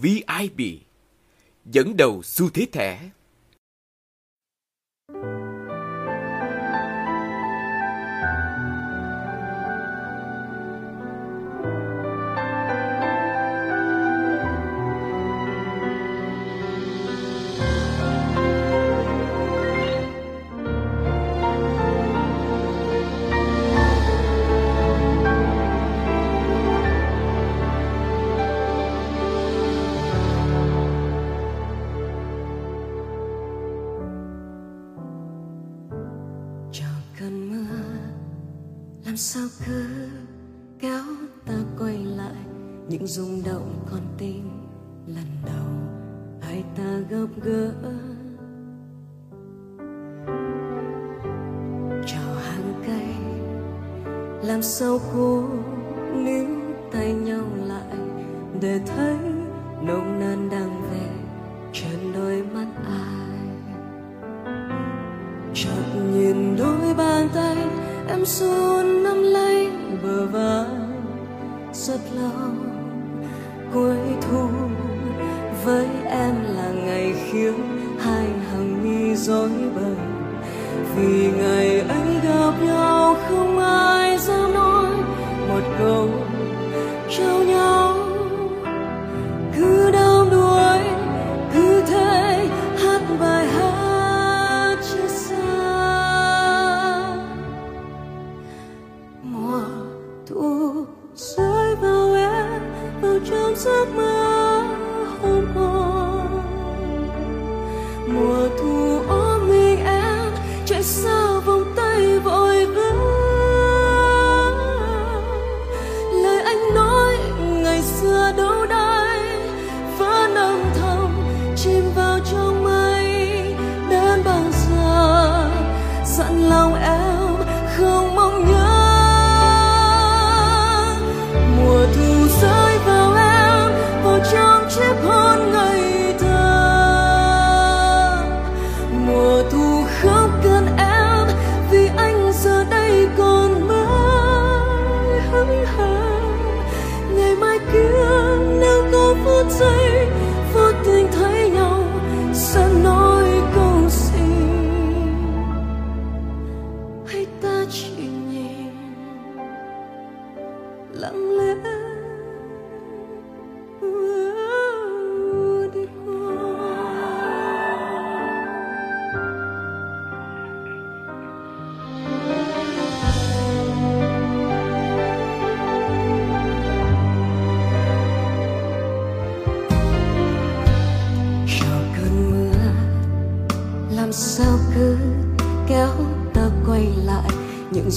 VIP dẫn đầu xu thế thẻ. Cơn mưa, làm sao cứ kéo ta quay lại những rung động con tim lần đầu, hai ta gặp gỡ. Chào hàng cây, làm sao cố níu tay nhau lại để thấy nồng nàn đang về trên đôi mắt ai. Chợt nhìn đôi bàn tay, em run nắm lấy bờ vai rất lâu cuối thu, với em là ngày khiến hai hàng mi rối bời. Vì ngày ấy gặp so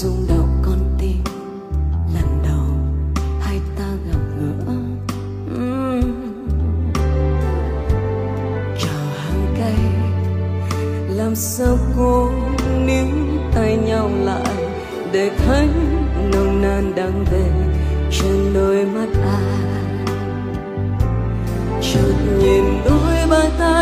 rung động con tim. Lần đầu, hai ta gặp gỡ. Chào hàng cây, làm sao cô níu tay nhau lại để thấy nồng nàn đang về trên đôi mắt ai. Chợt nhìn đôi bàn tay